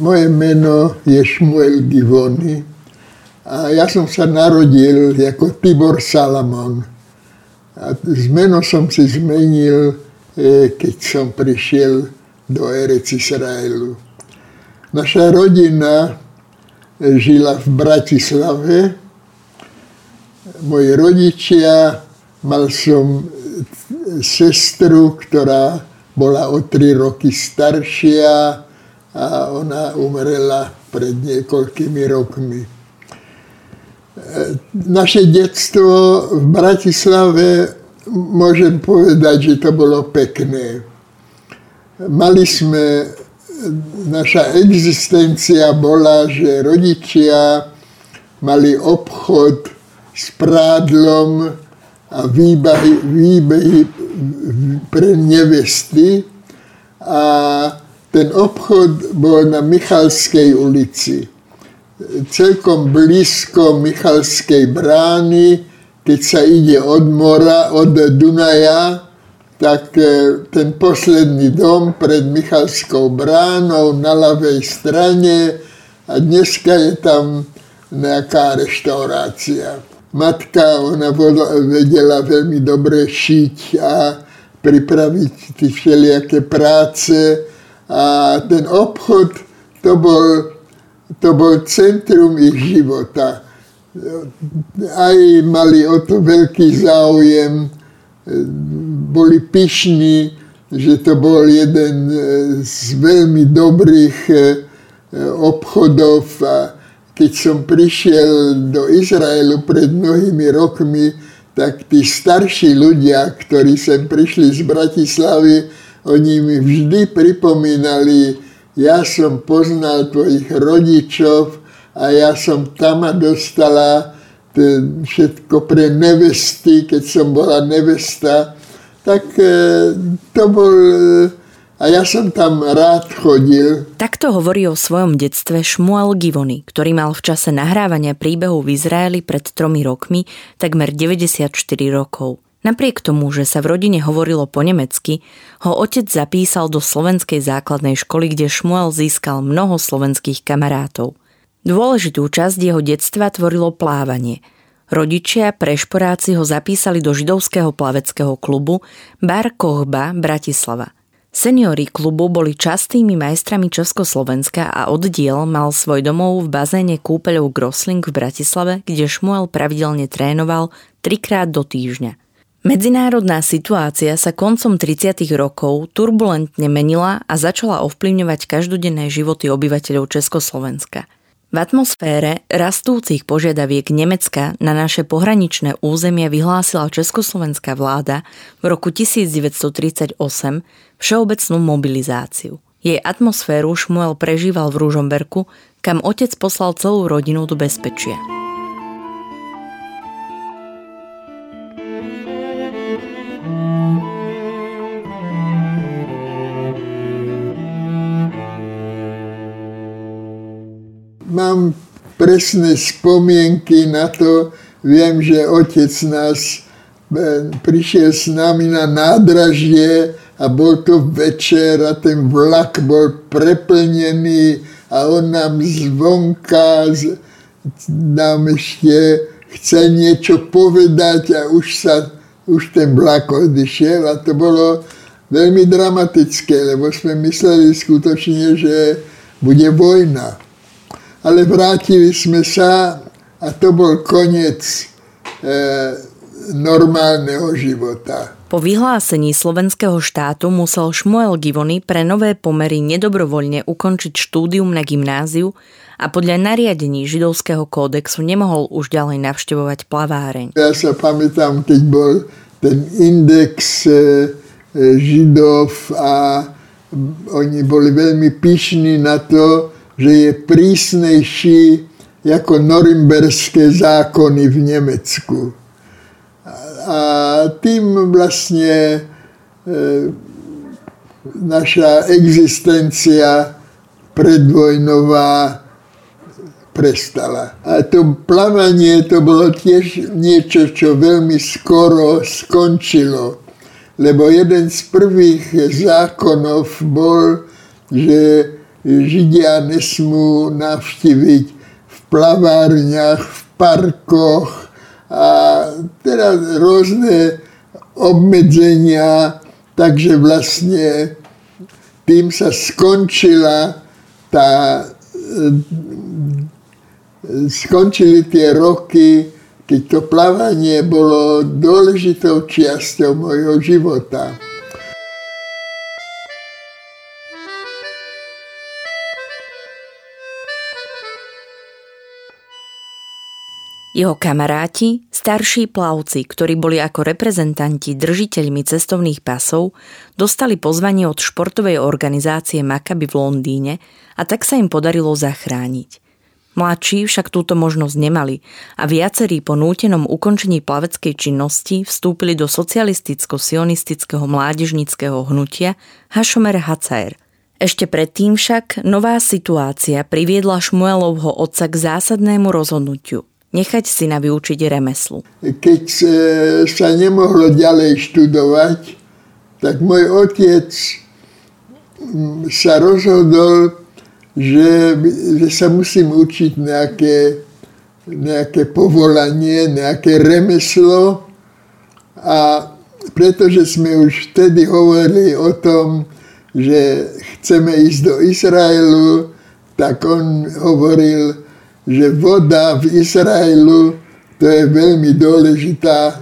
moje meno je Šmuel Givony a ja som sa narodil ako Tibor Salamon. A z meno som si zmenil, e, keď som prišiel do Erec Izraelu. Naša rodina žila v Bratislave. Moji rodičia, mal som sestru, ktorá bola o tri roky staršia, a ona umrela pred niekoľkými rokmi. E, naše detstvo v Bratislave môžem povedať, že to bolo pekné. Mali sme, naša existencia bola, že rodičia mali obchod s prádlom a výbehy, výbehy pre nevesty a ten obchod bol na Michalskej ulici. Celkom blízko Michalskej brány, keď sa ide od mora, od Dunaja, tak e, ten posledný dom pred Michalskou bránou na ľavej strane a dneska je tam nejaká reštaurácia. Matka, ona vedela veľmi dobre šiť a pripraviť tie všelijaké práce, a ten obchod, to bol, to bol centrum ich života. Aj mali o to veľký záujem, boli pyšní, že to bol jeden z veľmi dobrých e, obchodov a keď som prišiel do Izraelu pred mnohými rokmi, tak tí starší ľudia, ktorí sem prišli z Bratislavy, oni mi vždy pripomínali, ja som poznal tvojich rodičov a ja som tam dostala všetko pre nevesty, keď som bola nevesta. Tak e, to bol... A ja som tam rád chodil. Takto hovorí o svojom detstve Šmuel Givony, ktorý mal v čase nahrávania príbehu v Izraeli pred tromi rokmi takmer 94 rokov. Napriek tomu, že sa v rodine hovorilo po nemecky, ho otec zapísal do slovenskej základnej školy, kde Šmuel získal mnoho slovenských kamarátov. Dôležitú časť jeho detstva tvorilo plávanie. Rodičia prešporáci ho zapísali do židovského plaveckého klubu Bar Kochba Bratislava. Seniori klubu boli častými majstrami Československa a oddiel mal svoj domov v bazéne kúpeľov Grosling v Bratislave, kde Šmuel pravidelne trénoval trikrát do týždňa. Medzinárodná situácia sa koncom 30. rokov turbulentne menila a začala ovplyvňovať každodenné životy obyvateľov Československa. V atmosfére rastúcich požiadaviek Nemecka na naše pohraničné územia vyhlásila československá vláda v roku 1938 všeobecnú mobilizáciu. Jej atmosféru Šmuel prežíval v Ružomberku, kam otec poslal celú rodinu do bezpečia. Mám presné spomienky na to. Viem, že otec nás e, prišiel s nami na nádražie a bol to večer a ten vlak bol preplnený a on nám zvonka nám ešte chce niečo povedať a už sa už ten vlak odišiel a to bolo veľmi dramatické, lebo sme mysleli skutočne, že bude vojna ale vrátili sme sa a to bol koniec normálneho života. Po vyhlásení slovenského štátu musel Šmuel Givony pre nové pomery nedobrovoľne ukončiť štúdium na gymnáziu a podľa nariadení židovského kódexu nemohol už ďalej navštevovať plaváreň. Ja sa pamätám, keď bol ten index e, e, židov a oni boli veľmi pyšní na to, že je prísnejší ako norimberské zákony v Nemecku a tým vlastne e, naša existencia predvojnová prestala. A to plavanie to bolo tiež niečo, čo veľmi skoro skončilo. Lebo jeden z prvých zákonov bol, že Židia nesmú navštíviť v plavárniach, v parkoch, a teda rôzne obmedzenia, takže vlastne tým sa skončila tá, skončili tie roky, keď to plávanie bolo dôležitou čiasťou mojho života. Jeho kamaráti, starší plavci, ktorí boli ako reprezentanti držiteľmi cestovných pasov, dostali pozvanie od športovej organizácie Maccabi v Londýne a tak sa im podarilo zachrániť. Mladší však túto možnosť nemali a viacerí po nútenom ukončení plaveckej činnosti vstúpili do socialisticko-sionistického mládežnického hnutia Hašomer Hacaer – ešte predtým však nová situácia priviedla Šmuelovho otca k zásadnému rozhodnutiu – nechať si na vyučiť remeslu. Keď sa nemohlo ďalej študovať, tak môj otec mm, sa rozhodol, že, že sa musím učiť nejaké, nejaké povolanie, nejaké remeslo a pretože sme už vtedy hovorili o tom, že chceme ísť do Izraelu, tak on hovoril, že voda v Izraelu to je veľmi dôležitá,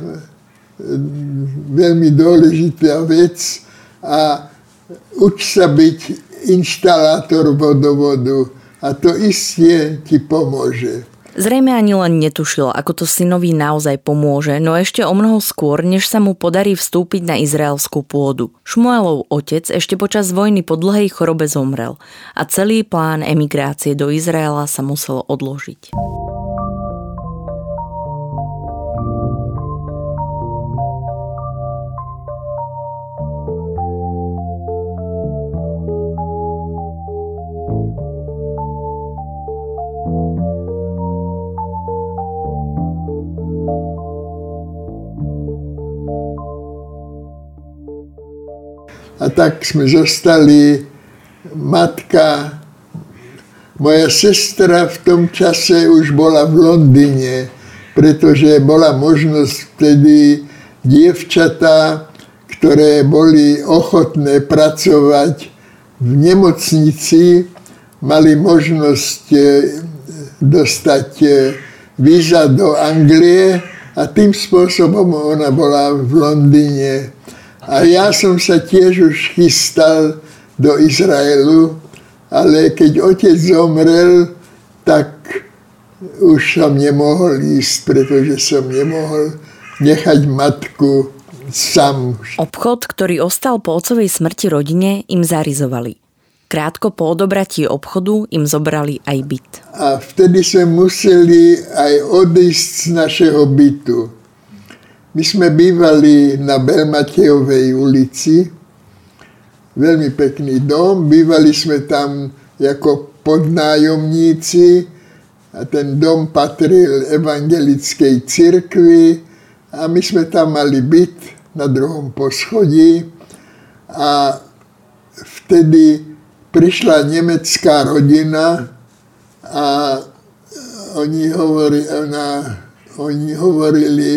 veľmi dôležitá vec a uč sa byť inštalátor vodovodu a to isté ti pomôže. Zrejme ani len netušil, ako to synovi naozaj pomôže, no ešte o mnoho skôr, než sa mu podarí vstúpiť na izraelskú pôdu. Šmuelov otec ešte počas vojny po dlhej chorobe zomrel a celý plán emigrácie do Izraela sa musel odložiť. A tak sme zostali, matka, moja sestra v tom čase už bola v Londýne, pretože bola možnosť vtedy dievčatá, ktoré boli ochotné pracovať v nemocnici, mali možnosť e, dostať e, víza do Anglie a tým spôsobom ona bola v Londýne a ja som sa tiež už chystal do Izraelu, ale keď otec zomrel, tak už som nemohol ísť, pretože som nemohol nechať matku sám. Obchod, ktorý ostal po otcovej smrti rodine, im zarizovali. Krátko po odobratí obchodu im zobrali aj byt. A vtedy sme museli aj odísť z našeho bytu. My sme bývali na Belmatejovej ulici, veľmi pekný dom, bývali sme tam ako podnájomníci a ten dom patril evangelickej cirkvi. A my sme tam mali byt na druhom poschodí. A vtedy prišla nemecká rodina a oni, hovorili, oni hovorili,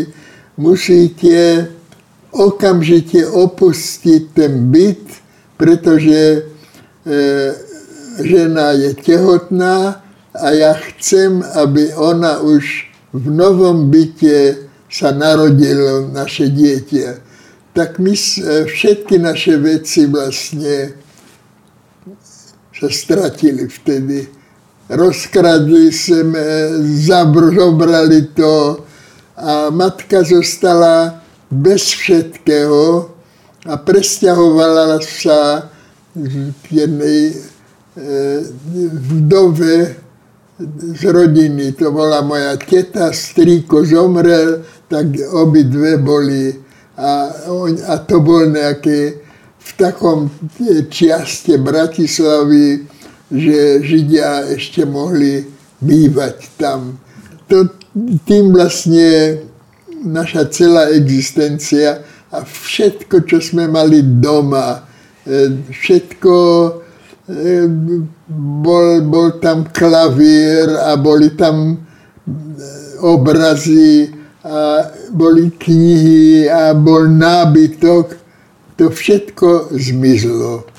musíte okamžite opustiť ten byt, pretože e, žena je tehotná a ja chcem, aby ona už v novom byte sa narodilo naše dieťa, tak my všetky naše veci vlastne sa stratili vtedy. Rozkradli sme, zobrali to a matka zostala bez všetkého a presťahovala sa k jednej e, vdove z rodiny. To bola moja teta, strýko zomrel, tak obidve boli. A, on, a to bol nejaké v takom čiaste Bratislavy, že Židia ešte mohli bývať tam. To, tým vlastne naša celá existencia a všetko, čo sme mali doma, e, všetko, e, bol, bol tam klavír a boli tam e, obrazy a boli knihy a bol nábytok. To všetko zmizlo.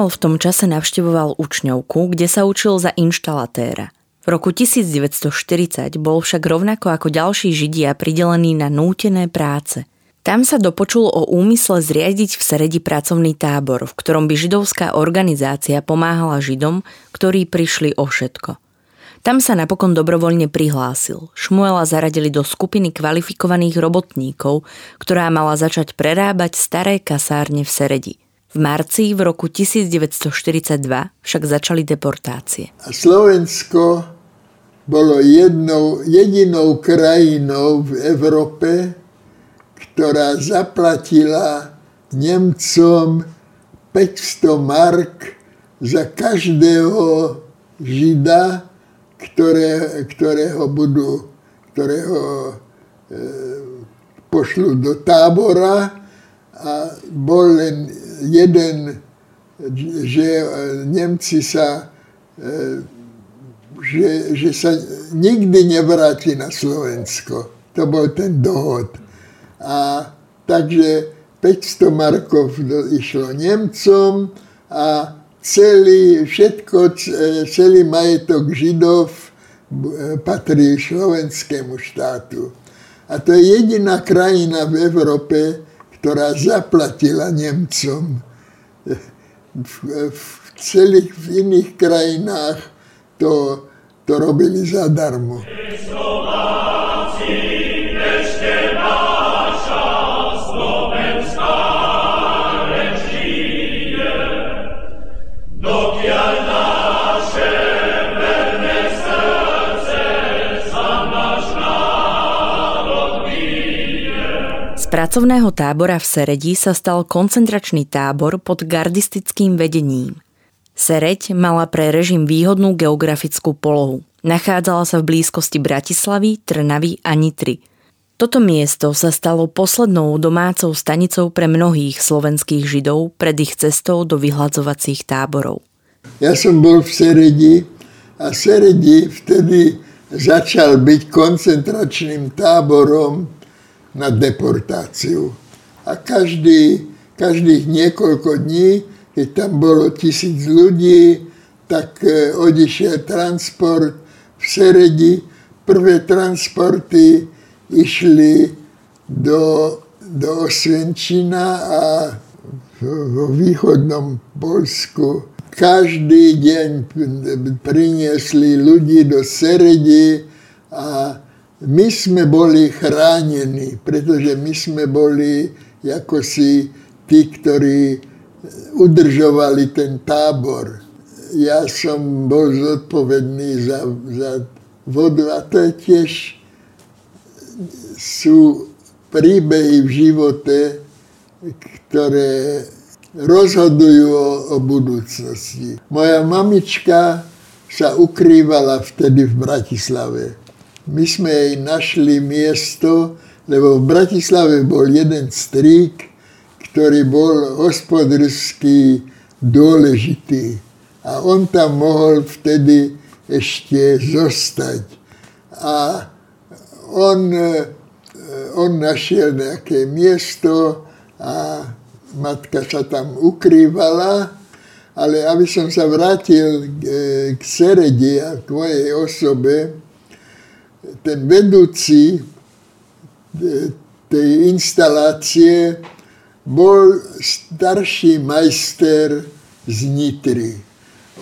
Šmuel v tom čase navštevoval učňovku, kde sa učil za inštalatéra. V roku 1940 bol však rovnako ako ďalší židia pridelený na nútené práce. Tam sa dopočul o úmysle zriadiť v Seredi pracovný tábor, v ktorom by židovská organizácia pomáhala židom, ktorí prišli o všetko. Tam sa napokon dobrovoľne prihlásil. Šmuela zaradili do skupiny kvalifikovaných robotníkov, ktorá mala začať prerábať staré kasárne v Seredi. V marci v roku 1942 však začali deportácie. A Slovensko bolo jednou, jedinou krajinou v Európe, ktorá zaplatila Nemcom 500 mark za každého žida, ktoré, ktorého budú, ktorého e, pošlu do tábora a bol len jeden, že e, Nemci sa, e, že, že sa nikdy nevráti na Slovensko. To bol ten dohod. A takže 500 markov išlo Nemcom a celý, všetko, e, celý majetok Židov patrí slovenskému štátu. A to je jediná krajina v Európe, ktorá zaplatila Nemcom. V, v celých v iných krajinách to, to robili zadarmo. Pracovného tábora v Seredi sa stal koncentračný tábor pod gardistickým vedením. Sereď mala pre režim výhodnú geografickú polohu. Nachádzala sa v blízkosti Bratislavy, Trnavy a Nitry. Toto miesto sa stalo poslednou domácou stanicou pre mnohých slovenských židov pred ich cestou do vyhľadzovacích táborov. Ja som bol v Seredi a Seredi vtedy začal byť koncentračným táborom na deportáciu. A každý, každých niekoľko dní, keď tam bolo tisíc ľudí, tak e, odišiel transport v Seredi. Prvé transporty išli do, do Osvenčina a vo východnom Polsku každý deň priniesli ľudí do Seredi a my sme boli chránení, pretože my sme boli ako si tí, ktorí udržovali ten tábor. Ja som bol zodpovedný za, za vodu a to je tiež sú príbehy v živote, ktoré rozhodujú o, o budúcnosti. Moja mamička sa ukrývala vtedy v Bratislave my sme jej našli miesto, lebo v Bratislave bol jeden strík, ktorý bol hospodársky dôležitý. A on tam mohol vtedy ešte zostať. A on, on našiel nejaké miesto a matka sa tam ukrývala, ale aby som sa vrátil k, k Seredi a k mojej osobe, ten vedúci e, tej instalácie bol starší majster z Nitry.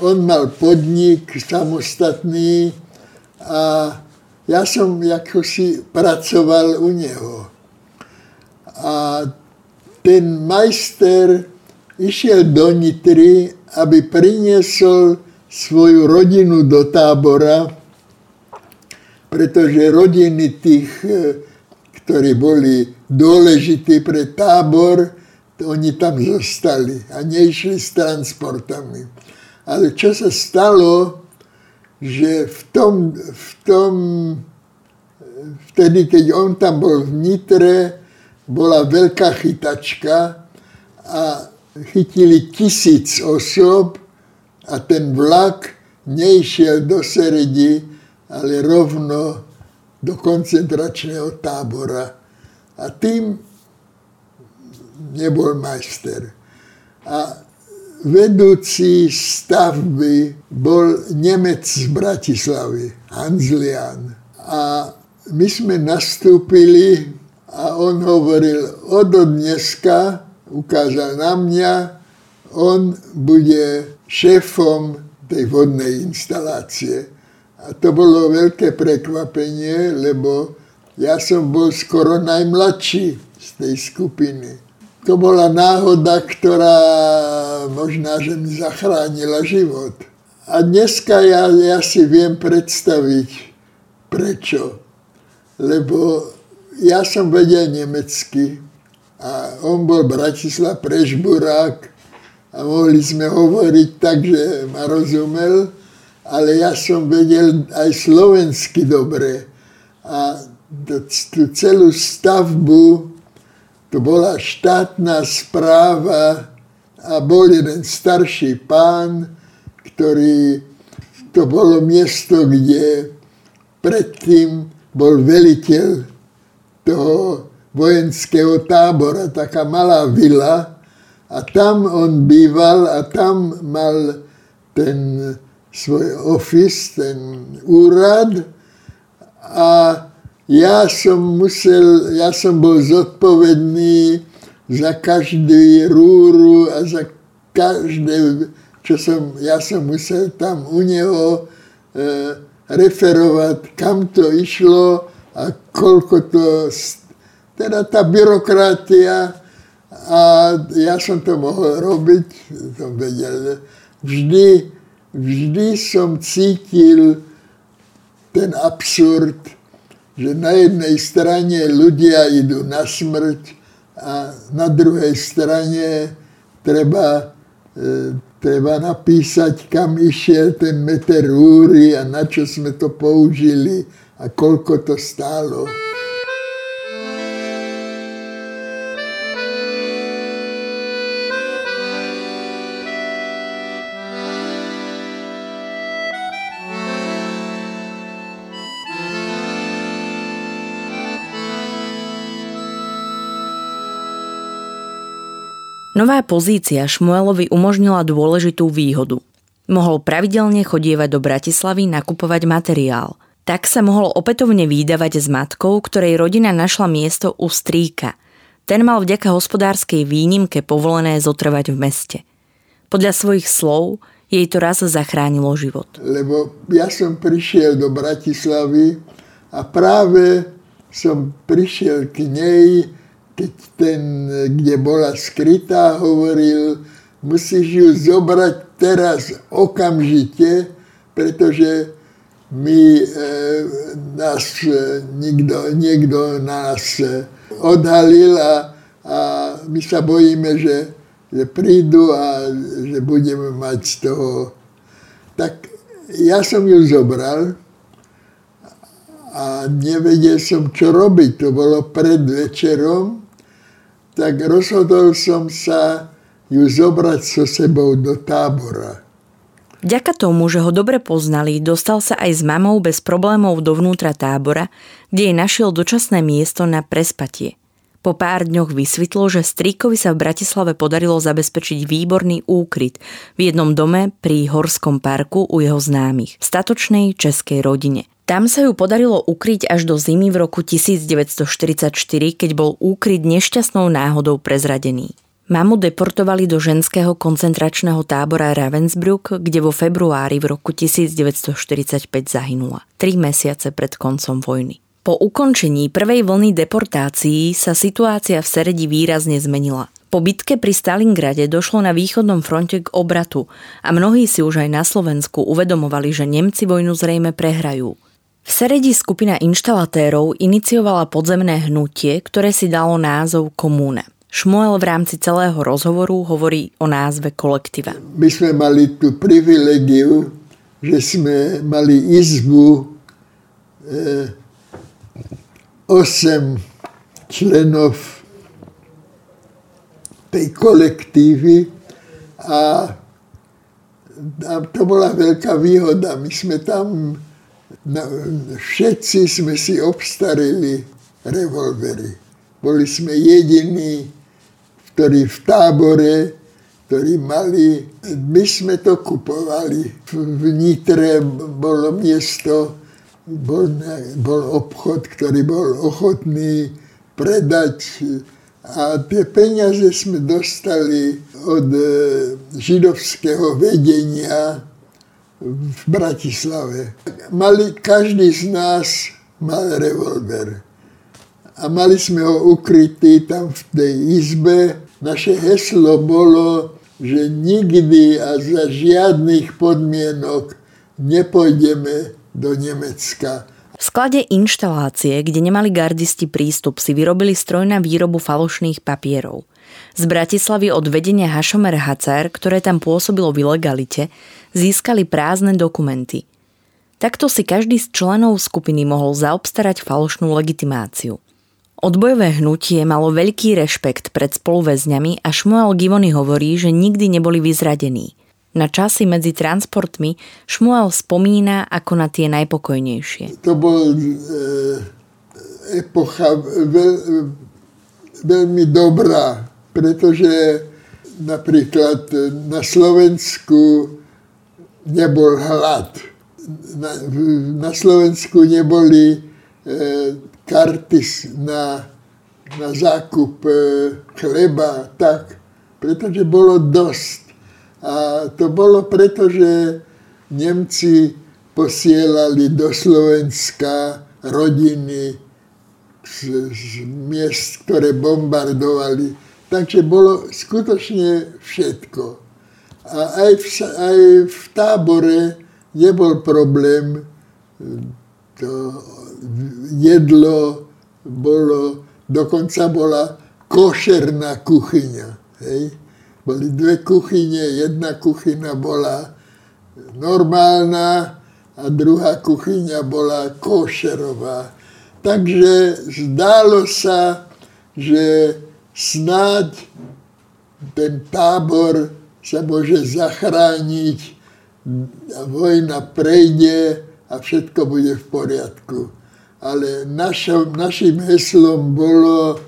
On mal podnik samostatný a ja som ako si pracoval u neho. A ten majster išiel do Nitry, aby priniesol svoju rodinu do tábora, pretože rodiny tých, e, ktorí boli dôležití pre tábor, oni tam zostali a neišli s transportami. Ale čo sa stalo, že v tom, v tom vtedy, keď on tam bol v Nitre, bola veľká chytačka a chytili tisíc osob a ten vlak neišiel do Seredi, ale rovno do koncentračného tábora. A tým nebol majster. A vedúci stavby bol Nemec z Bratislavy, Hanslian. A my sme nastúpili a on hovoril, od dneska, ukázal na mňa, on bude šéfom tej vodnej instalácie. A to bolo veľké prekvapenie, lebo ja som bol skoro najmladší z tej skupiny. To bola náhoda, ktorá možná, že mi zachránila život. A dneska ja, ja si viem predstaviť, prečo. Lebo ja som vedel nemecky a on bol Bratislav Prežburák a mohli sme hovoriť tak, že ma rozumel, ale ja som vedel aj slovensky dobre. A tú celú stavbu, to bola štátna správa a bol jeden starší pán, ktorý, to bolo miesto, kde predtým bol veliteľ toho vojenského tábora, taká malá vila a tam on býval a tam mal ten svoj office, ten úrad a ja som musel, ja som bol zodpovedný za každý rúru a za každé, čo som, ja som musel tam u neho e, referovať, kam to išlo a koľko to, teda tá byrokratia, a ja som to mohol robiť, som vedel, vždy, vždy som cítil ten absurd, že na jednej strane ľudia idú na smrť a na druhej strane treba, e, treba napísať, kam išiel ten meter úry a na čo sme to použili a koľko to stálo. Nová pozícia Šmuelovi umožnila dôležitú výhodu. Mohol pravidelne chodievať do Bratislavy nakupovať materiál – tak sa mohol opätovne výdavať s matkou, ktorej rodina našla miesto u strýka. Ten mal vďaka hospodárskej výnimke povolené zotrvať v meste. Podľa svojich slov jej to raz zachránilo život. Lebo ja som prišiel do Bratislavy a práve som prišiel k nej, keď ten, kde bola skrytá, hovoril, musíš ju zobrať teraz okamžite, pretože my, e, nás, e, nikto, niekto nás e, odhalil a, a my sa bojíme, že, že prídu a že budeme mať z toho. Tak ja som ju zobral a nevedel som, čo robiť. To bolo pred večerom, tak rozhodol som sa ju zobrať so sebou do tábora. Vďaka tomu, že ho dobre poznali, dostal sa aj s mamou bez problémov dovnútra tábora, kde jej našiel dočasné miesto na prespatie. Po pár dňoch vysvetlo, že Stríkovi sa v Bratislave podarilo zabezpečiť výborný úkryt v jednom dome pri Horskom parku u jeho známych, statočnej českej rodine. Tam sa ju podarilo ukryť až do zimy v roku 1944, keď bol úkryt nešťastnou náhodou prezradený. Mamu deportovali do ženského koncentračného tábora Ravensbrück, kde vo februári v roku 1945 zahynula, tri mesiace pred koncom vojny. Po ukončení prvej vlny deportácií sa situácia v Seredi výrazne zmenila. Po bitke pri Stalingrade došlo na východnom fronte k obratu a mnohí si už aj na Slovensku uvedomovali, že Nemci vojnu zrejme prehrajú. V Seredi skupina inštalatérov iniciovala podzemné hnutie, ktoré si dalo názov Komúna. Šmuel v rámci celého rozhovoru hovorí o názve kolektíva. My sme mali tú privilegiu, že sme mali izbu e, 8 členov tej kolektívy a, a to bola veľká výhoda. My sme tam, na, všetci sme si obstarili revolvery. Boli sme jediní ktorí v tábore, ktorí mali, my sme to kupovali. V Nitre bolo miesto, bol, bol obchod, ktorý bol ochotný predať a tie peniaze sme dostali od e, židovského vedenia v Bratislave. Mali, každý z nás mal revolver. A mali sme ho ukrytý tam v tej izbe naše heslo bolo, že nikdy a za žiadnych podmienok nepôjdeme do Nemecka. V sklade inštalácie, kde nemali gardisti prístup, si vyrobili stroj na výrobu falošných papierov. Z Bratislavy od vedenia Hašomer Hacer, ktoré tam pôsobilo v ilegalite, získali prázdne dokumenty. Takto si každý z členov skupiny mohol zaobstarať falošnú legitimáciu. Odbojové hnutie malo veľký rešpekt pred spoluväzňami a Šmuel Givony hovorí, že nikdy neboli vyzradení. Na časy medzi transportmi Šmuel spomína ako na tie najpokojnejšie. To bol e, epocha veľ, veľmi dobrá, pretože napríklad na Slovensku nebol hlad. Na, na Slovensku neboli e, karty na, na zákup e, chleba, tak, pretože bolo dosť. A to bolo preto, že Nemci posielali do Slovenska rodiny z, z miest, ktoré bombardovali. Takže bolo skutočne všetko. A aj v, aj v tábore nebol problém to jedlo bolo, dokonca bola košerná kuchyňa. Hej. Boli dve kuchyne, jedna kuchyňa bola normálna a druhá kuchyňa bola košerová. Takže zdálo sa, že snáď ten tábor sa môže zachrániť vojna prejde a všetko bude v poriadku. Ale našo, našim heslom bolo,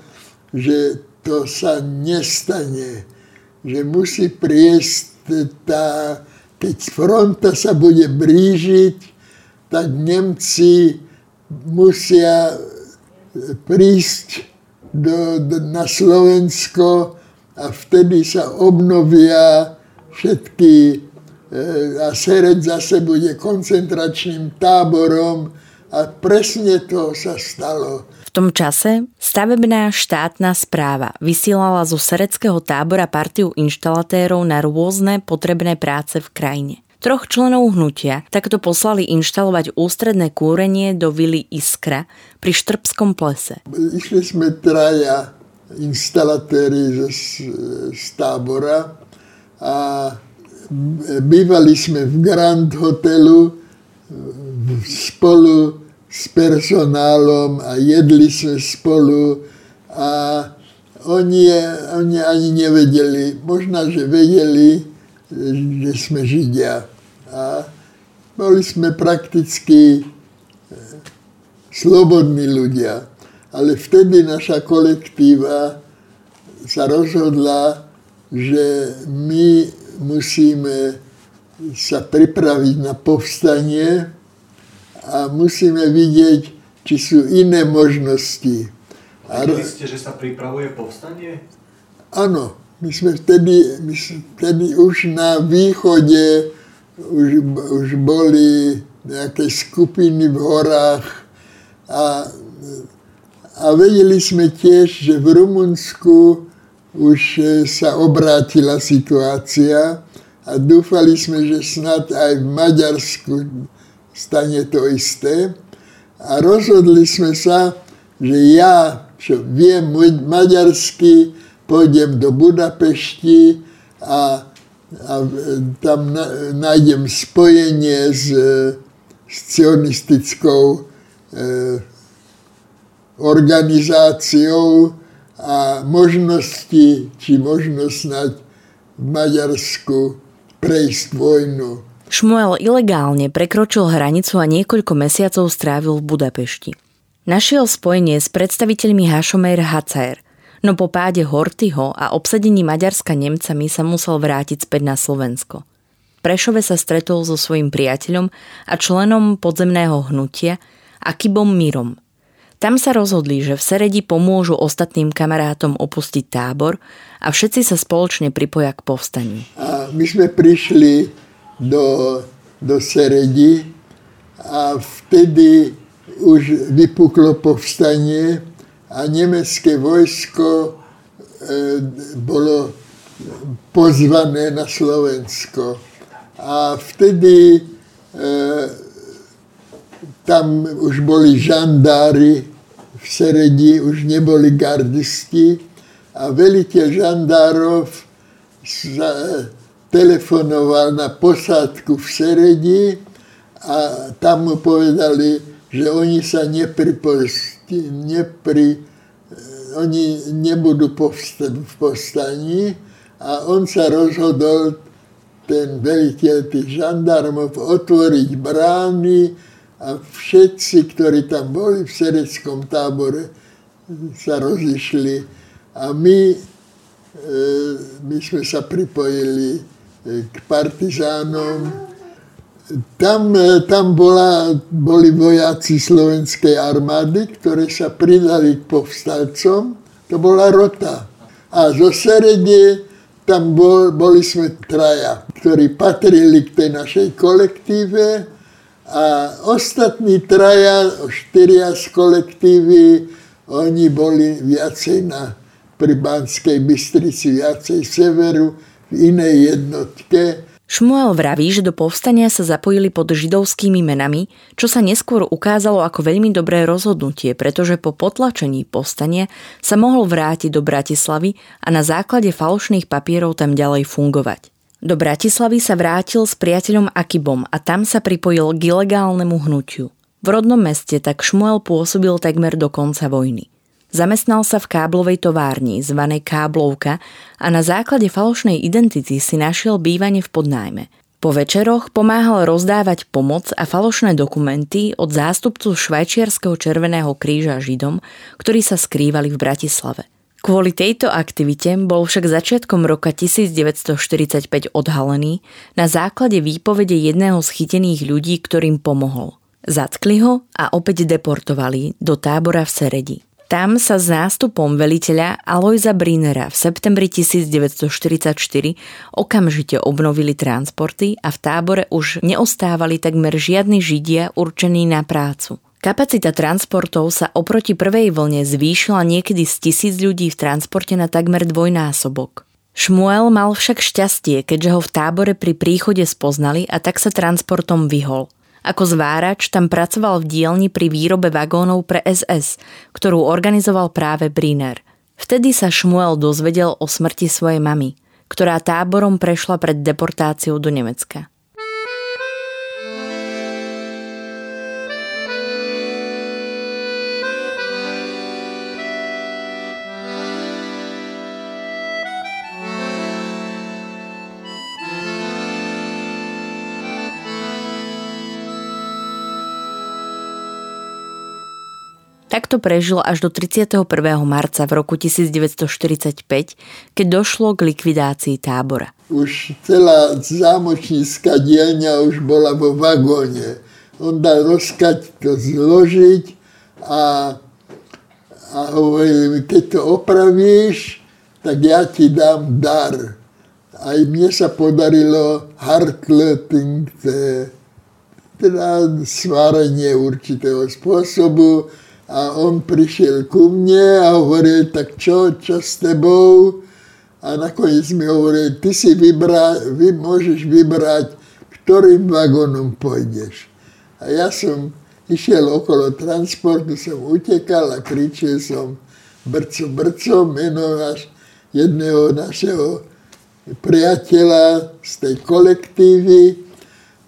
že to sa nestane, že musí priesť tá, keď fronta sa bude blížiť, tak Nemci musia prísť do, do, na Slovensko a vtedy sa obnovia všetky e, a Sered zase bude koncentračným táborom a presne to sa stalo. V tom čase stavebná štátna správa vysielala zo sereckého tábora partiu inštalatérov na rôzne potrebné práce v krajine. Troch členov hnutia takto poslali inštalovať ústredné kúrenie do vily Iskra pri Štrbskom plese. Išli sme traja instalatéri z, z tábora a bývali sme v Grand Hotelu spolu s personálom a jedli sme spolu a oni, oni ani nevedeli, možno, že vedeli, že sme Židia. A boli sme prakticky e, slobodní ľudia. Ale vtedy naša kolektíva sa rozhodla, že my musíme sa pripraviť na povstanie a musíme vidieť, či sú iné možnosti. Videli ste, že sa pripravuje povstanie? Áno, my sme vtedy, my sme vtedy už na východe už, už boli nejaké skupiny v horách a, a vedeli sme tiež, že v Rumunsku už sa obrátila situácia a dúfali sme, že snad aj v Maďarsku stane to isté. A rozhodli sme sa, že ja, čo viem maďarsky, pôjdem do Budapešti a, a tam na, nájdem spojenie s, s sionistickou e, organizáciou a možnosti, či možno snať v Maďarsku prejsť vojnu. Šmuel ilegálne prekročil hranicu a niekoľko mesiacov strávil v Budapešti. Našiel spojenie s predstaviteľmi Hašomer Hacer, no po páde Hortyho a obsadení Maďarska Nemcami sa musel vrátiť späť na Slovensko. Prešove sa stretol so svojím priateľom a členom podzemného hnutia Akibom Mirom. Tam sa rozhodli, že v Seredi pomôžu ostatným kamarátom opustiť tábor a všetci sa spoločne pripoja k povstaniu. A my sme prišli do, do Seredi a vtedy už vypuklo povstanie a nemecké vojsko e, bolo pozvané na Slovensko. A vtedy e, tam už boli žandári v Seredi už neboli gardisti a veliteľ žandárov telefonoval na posádku v Seredi a tam mu povedali, že oni sa nepriposti, nepri, oni nebudú v postaní a on sa rozhodol, ten veliteľ tých žandármov, otvoriť brány, a všetci, ktorí tam boli v sereckom tábore, sa rozišli a my, e, my sme sa pripojili e, k partizánom. Tam, e, tam bola, boli vojaci slovenskej armády, ktorí sa pridali k povstalcom. To bola rota. A zo Serede tam bol, boli sme traja, ktorí patrili k tej našej kolektíve a ostatní traja, štyria z kolektívy, oni boli viacej na pri Banskej Bystrici, viacej severu, v inej jednotke. Šmuel vraví, že do povstania sa zapojili pod židovskými menami, čo sa neskôr ukázalo ako veľmi dobré rozhodnutie, pretože po potlačení povstania sa mohol vrátiť do Bratislavy a na základe falošných papierov tam ďalej fungovať. Do Bratislavy sa vrátil s priateľom Akibom a tam sa pripojil k ilegálnemu hnutiu. V rodnom meste tak Šmuel pôsobil takmer do konca vojny. Zamestnal sa v káblovej továrni, zvanej Káblovka a na základe falošnej identity si našiel bývanie v podnájme. Po večeroch pomáhal rozdávať pomoc a falošné dokumenty od zástupcu Švajčiarského červeného kríža Židom, ktorí sa skrývali v Bratislave. Kvôli tejto aktivite bol však začiatkom roka 1945 odhalený na základe výpovede jedného z chytených ľudí, ktorým pomohol. Zatkli ho a opäť deportovali do tábora v Seredi. Tam sa s nástupom veliteľa Alojza Brinera v septembri 1944 okamžite obnovili transporty a v tábore už neostávali takmer žiadni židia určení na prácu. Kapacita transportov sa oproti prvej vlne zvýšila niekedy z tisíc ľudí v transporte na takmer dvojnásobok. Šmuel mal však šťastie, keďže ho v tábore pri príchode spoznali a tak sa transportom vyhol. Ako zvárač tam pracoval v dielni pri výrobe vagónov pre SS, ktorú organizoval práve Briner. Vtedy sa Šmuel dozvedel o smrti svojej mamy, ktorá táborom prešla pred deportáciou do Nemecka. Takto prežil až do 31. marca v roku 1945, keď došlo k likvidácii tábora. Už celá zámočnícka dielňa už bola vo vagóne. On dal rozkať to zložiť a, a hovoril mi, keď to opravíš, tak ja ti dám dar. Aj mne sa podarilo hardleting, teda svárenie určitého spôsobu, a on prišiel ku mne a hovoril, tak čo, čo s tebou? A nakoniec mi hovoril, ty si vybra, vy môžeš vybrať, ktorým vagónom pôjdeš. A ja som išiel okolo transportu, som utekal a kričil som brco, brco, meno naš, jedného našeho priateľa z tej kolektívy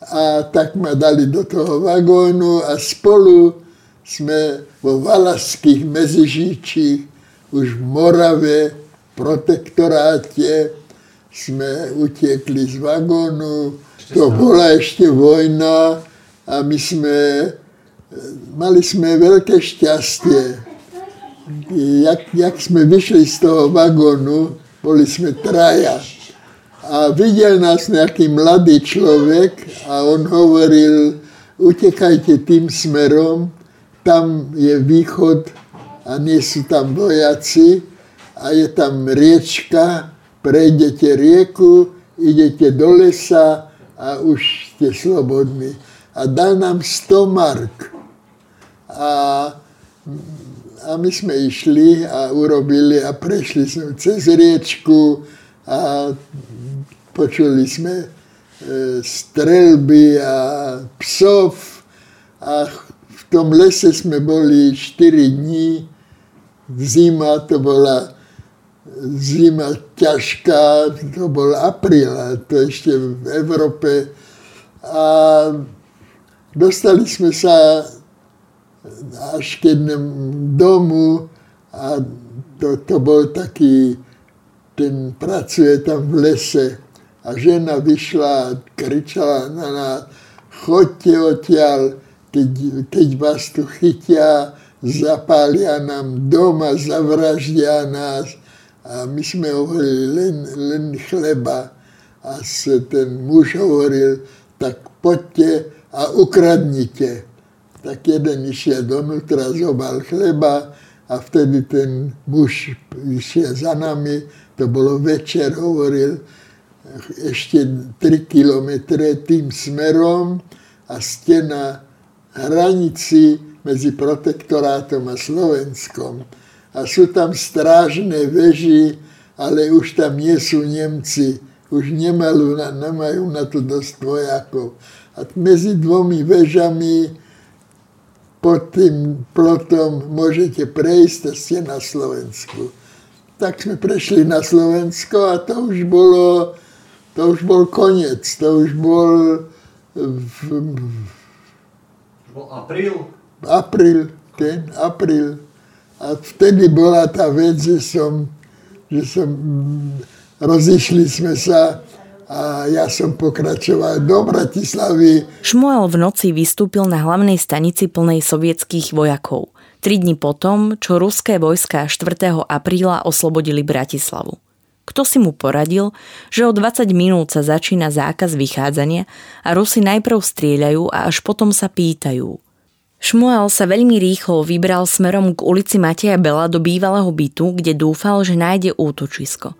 a tak ma dali do toho vagónu a spolu sme vo Valašských mezižíčích už v Morave, protektoráte, sme utiekli z vagónu, to bola ešte vojna a my sme, mali sme veľké šťastie. Jak, jak sme vyšli z toho vagónu, boli sme traja. A videl nás nejaký mladý človek a on hovoril, utekajte tým smerom, tam je východ a nie sú tam vojaci a je tam riečka, prejdete rieku, idete do lesa a už ste slobodní. A dal nám 100 mark. A, a my sme išli a urobili a prešli sme cez riečku a počuli sme e, strelby a psov a tom lese sme boli 4 dní, zima to bola zima ťažká, to bol apríl, to ešte v Európe. A dostali sme sa až k jednému domu a to, to bol taký, ten pracuje tam v lese a žena vyšla a kričala na nás, chodte odtiaľ, keď, keď vás tu chytia, zapália nám doma, zavraždia nás a my sme hovorili len, len chleba. A ten muž hovoril, tak poďte a ukradnite. Tak jeden išiel donútra, zobal chleba a vtedy ten muž išiel za nami, to bolo večer, hovoril, ešte 3 kilometre tým smerom a stena hranici medzi protektorátom a Slovenskom. A sú tam strážne veži, ale už tam nie sú Nemci. Už nemajú na, nemajú na to dosť vojakov. A medzi dvomi vežami pod tým plotom môžete prejsť a ste na Slovensku. Tak sme prešli na Slovensko a to už bolo, to už bol koniec, to už bol v, bol apríl? Apríl, ten apríl. A vtedy bola tá vec, že som, že som, mm, rozišli sme sa a ja som pokračoval do Bratislavy. Šmuel v noci vystúpil na hlavnej stanici plnej sovietských vojakov. Tri dni potom, čo ruské vojska 4. apríla oslobodili Bratislavu. Kto si mu poradil, že o 20 minút sa začína zákaz vychádzania a Rusi najprv strieľajú a až potom sa pýtajú. Šmuel sa veľmi rýchlo vybral smerom k ulici Mateja Bela do bývalého bytu, kde dúfal, že nájde útočisko.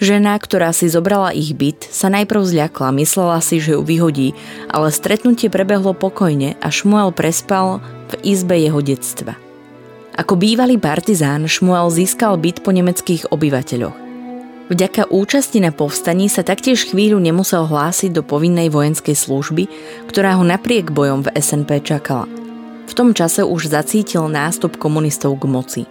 Žena, ktorá si zobrala ich byt, sa najprv zľakla, myslela si, že ju vyhodí, ale stretnutie prebehlo pokojne a Šmuel prespal v izbe jeho detstva. Ako bývalý partizán Šmuel získal byt po nemeckých obyvateľoch. Vďaka účasti na povstaní sa taktiež chvíľu nemusel hlásiť do povinnej vojenskej služby, ktorá ho napriek bojom v SNP čakala. V tom čase už zacítil nástup komunistov k moci.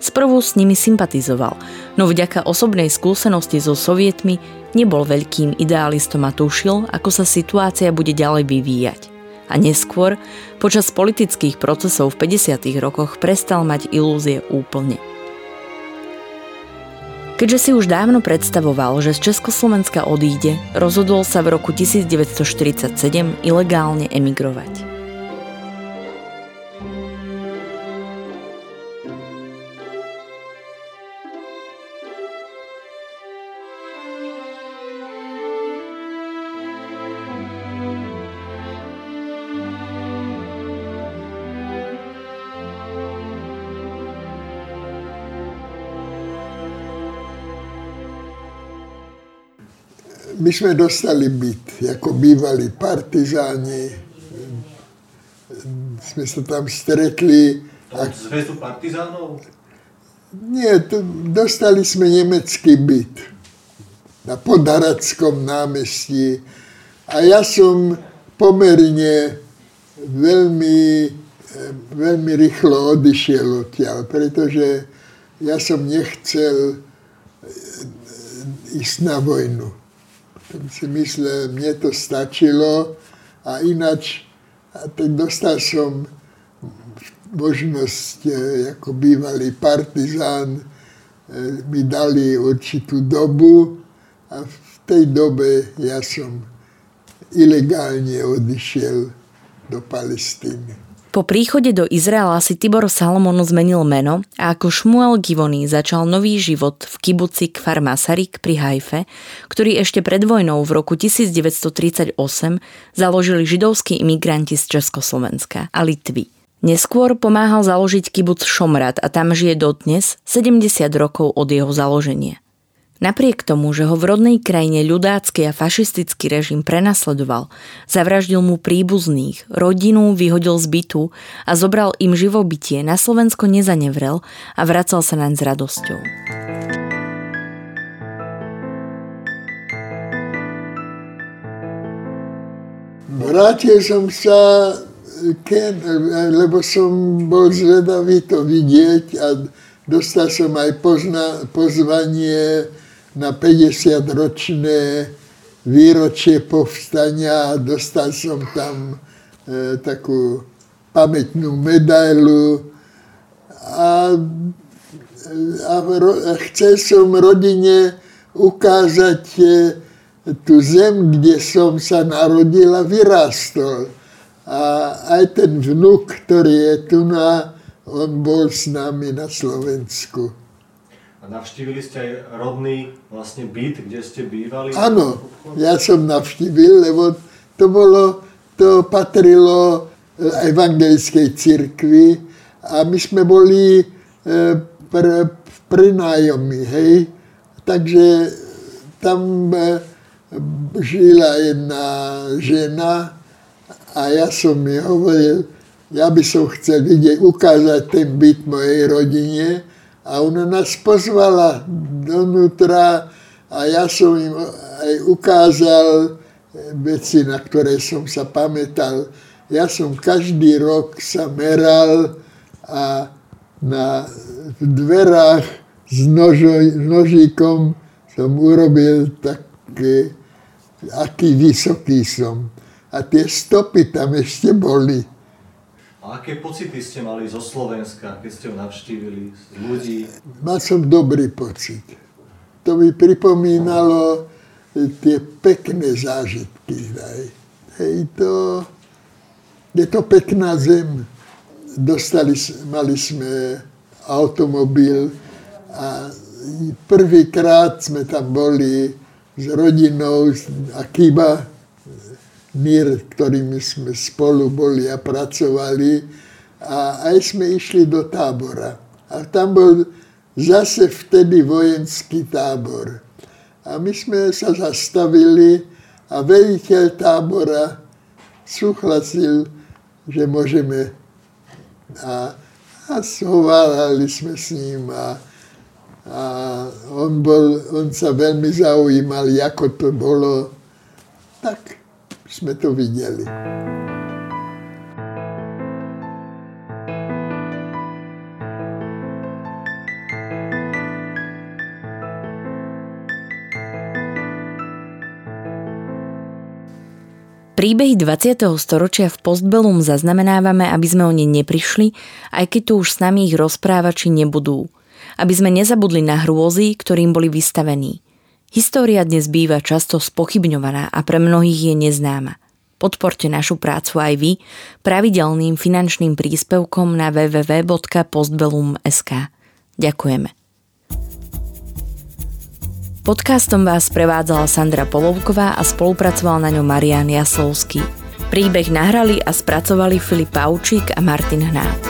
Sprvu s nimi sympatizoval, no vďaka osobnej skúsenosti so sovietmi nebol veľkým idealistom a tušil, ako sa situácia bude ďalej vyvíjať. A neskôr, počas politických procesov v 50. rokoch prestal mať ilúzie úplne. Keďže si už dávno predstavoval, že z Československa odíde, rozhodol sa v roku 1947 ilegálne emigrovať. My sme dostali byt, ako bývali partizáni. Sme sa tam stretli. A... Zväzu partizánov? Nie, to, dostali sme nemecký byt na Podarackom námestí. A ja som pomerne veľmi, veľmi rýchlo odišiel odtiaľ, pretože ja som nechcel ísť na vojnu. Si myslel, mne to stačilo a ináč a tak dostal som možnosť, e, ako bývalý partizán, e, mi dali určitú dobu a v tej dobe ja som ilegálne odišiel do Palestíny. Po príchode do Izraela si Tibor Salomon zmenil meno a ako Šmuel Givony začal nový život v kibuci Kfar Masarik pri Hajfe, ktorý ešte pred vojnou v roku 1938 založili židovskí imigranti z Československa a Litvy. Neskôr pomáhal založiť kibuc Šomrad a tam žije dodnes 70 rokov od jeho založenia. Napriek tomu, že ho v rodnej krajine ľudácky a fašistický režim prenasledoval, zavraždil mu príbuzných, rodinu vyhodil z bytu a zobral im živobytie, na Slovensko nezanevrel a vracal sa naň s radosťou. Vrátil som sa, lebo som bol zvedavý to vidieť a dostal som aj pozna, pozvanie na 50-ročné výročie povstania a dostal som tam e, takú pamätnú medailu a, a, a chcel som rodine ukázať e, tú zem, kde som sa narodil a vyrástol. A aj ten vnúk, ktorý je tu na, on bol s nami na Slovensku. A navštívili ste aj rodný vlastne byt, kde ste bývali? Áno, ja som navštívil, lebo to bolo, to patrilo eh, evangelickej cirkvi a my sme boli e, pre, prinájomi, hej. Takže tam e, žila jedna žena a ja som mi hovoril, ja by som chcel vidieť, ukázať ten byt mojej rodine, a ona nás pozvala donútra a ja som im aj ukázal veci, na ktoré som sa pamätal. Ja som každý rok sa meral a na dverách s nožo, nožíkom som urobil také, aký vysoký som. A tie stopy tam ešte boli. A aké pocity ste mali zo Slovenska, keď ste ho navštívili, z ľudí? Mal som dobrý pocit. To mi pripomínalo tie pekné zážitky. Hej, hej to, je to pekná zem. Dostali, mali sme automobil a prvýkrát sme tam boli s rodinou Akiba, mír, ktorými sme spolu boli a pracovali. A aj sme išli do tábora. A tam bol zase vtedy vojenský tábor. A my sme sa zastavili a veliteľ tábora súhlasil, že môžeme. A, a hovárali sme s ním a, a on, bol, on sa veľmi zaujímal, ako to bolo. Tak sme to videli. Príbehy 20. storočia v Postbellum zaznamenávame, aby sme o ne neprišli, aj keď tu už s nami ich rozprávači nebudú. Aby sme nezabudli na hrôzy, ktorým boli vystavení. História dnes býva často spochybňovaná a pre mnohých je neznáma. Podporte našu prácu aj vy pravidelným finančným príspevkom na www.postbellum.sk. Ďakujeme. Podcastom vás prevádzala Sandra Polovková a spolupracoval na ňom Marian Jaslovský. Príbeh nahrali a spracovali Filip Paučík a Martin Hnát.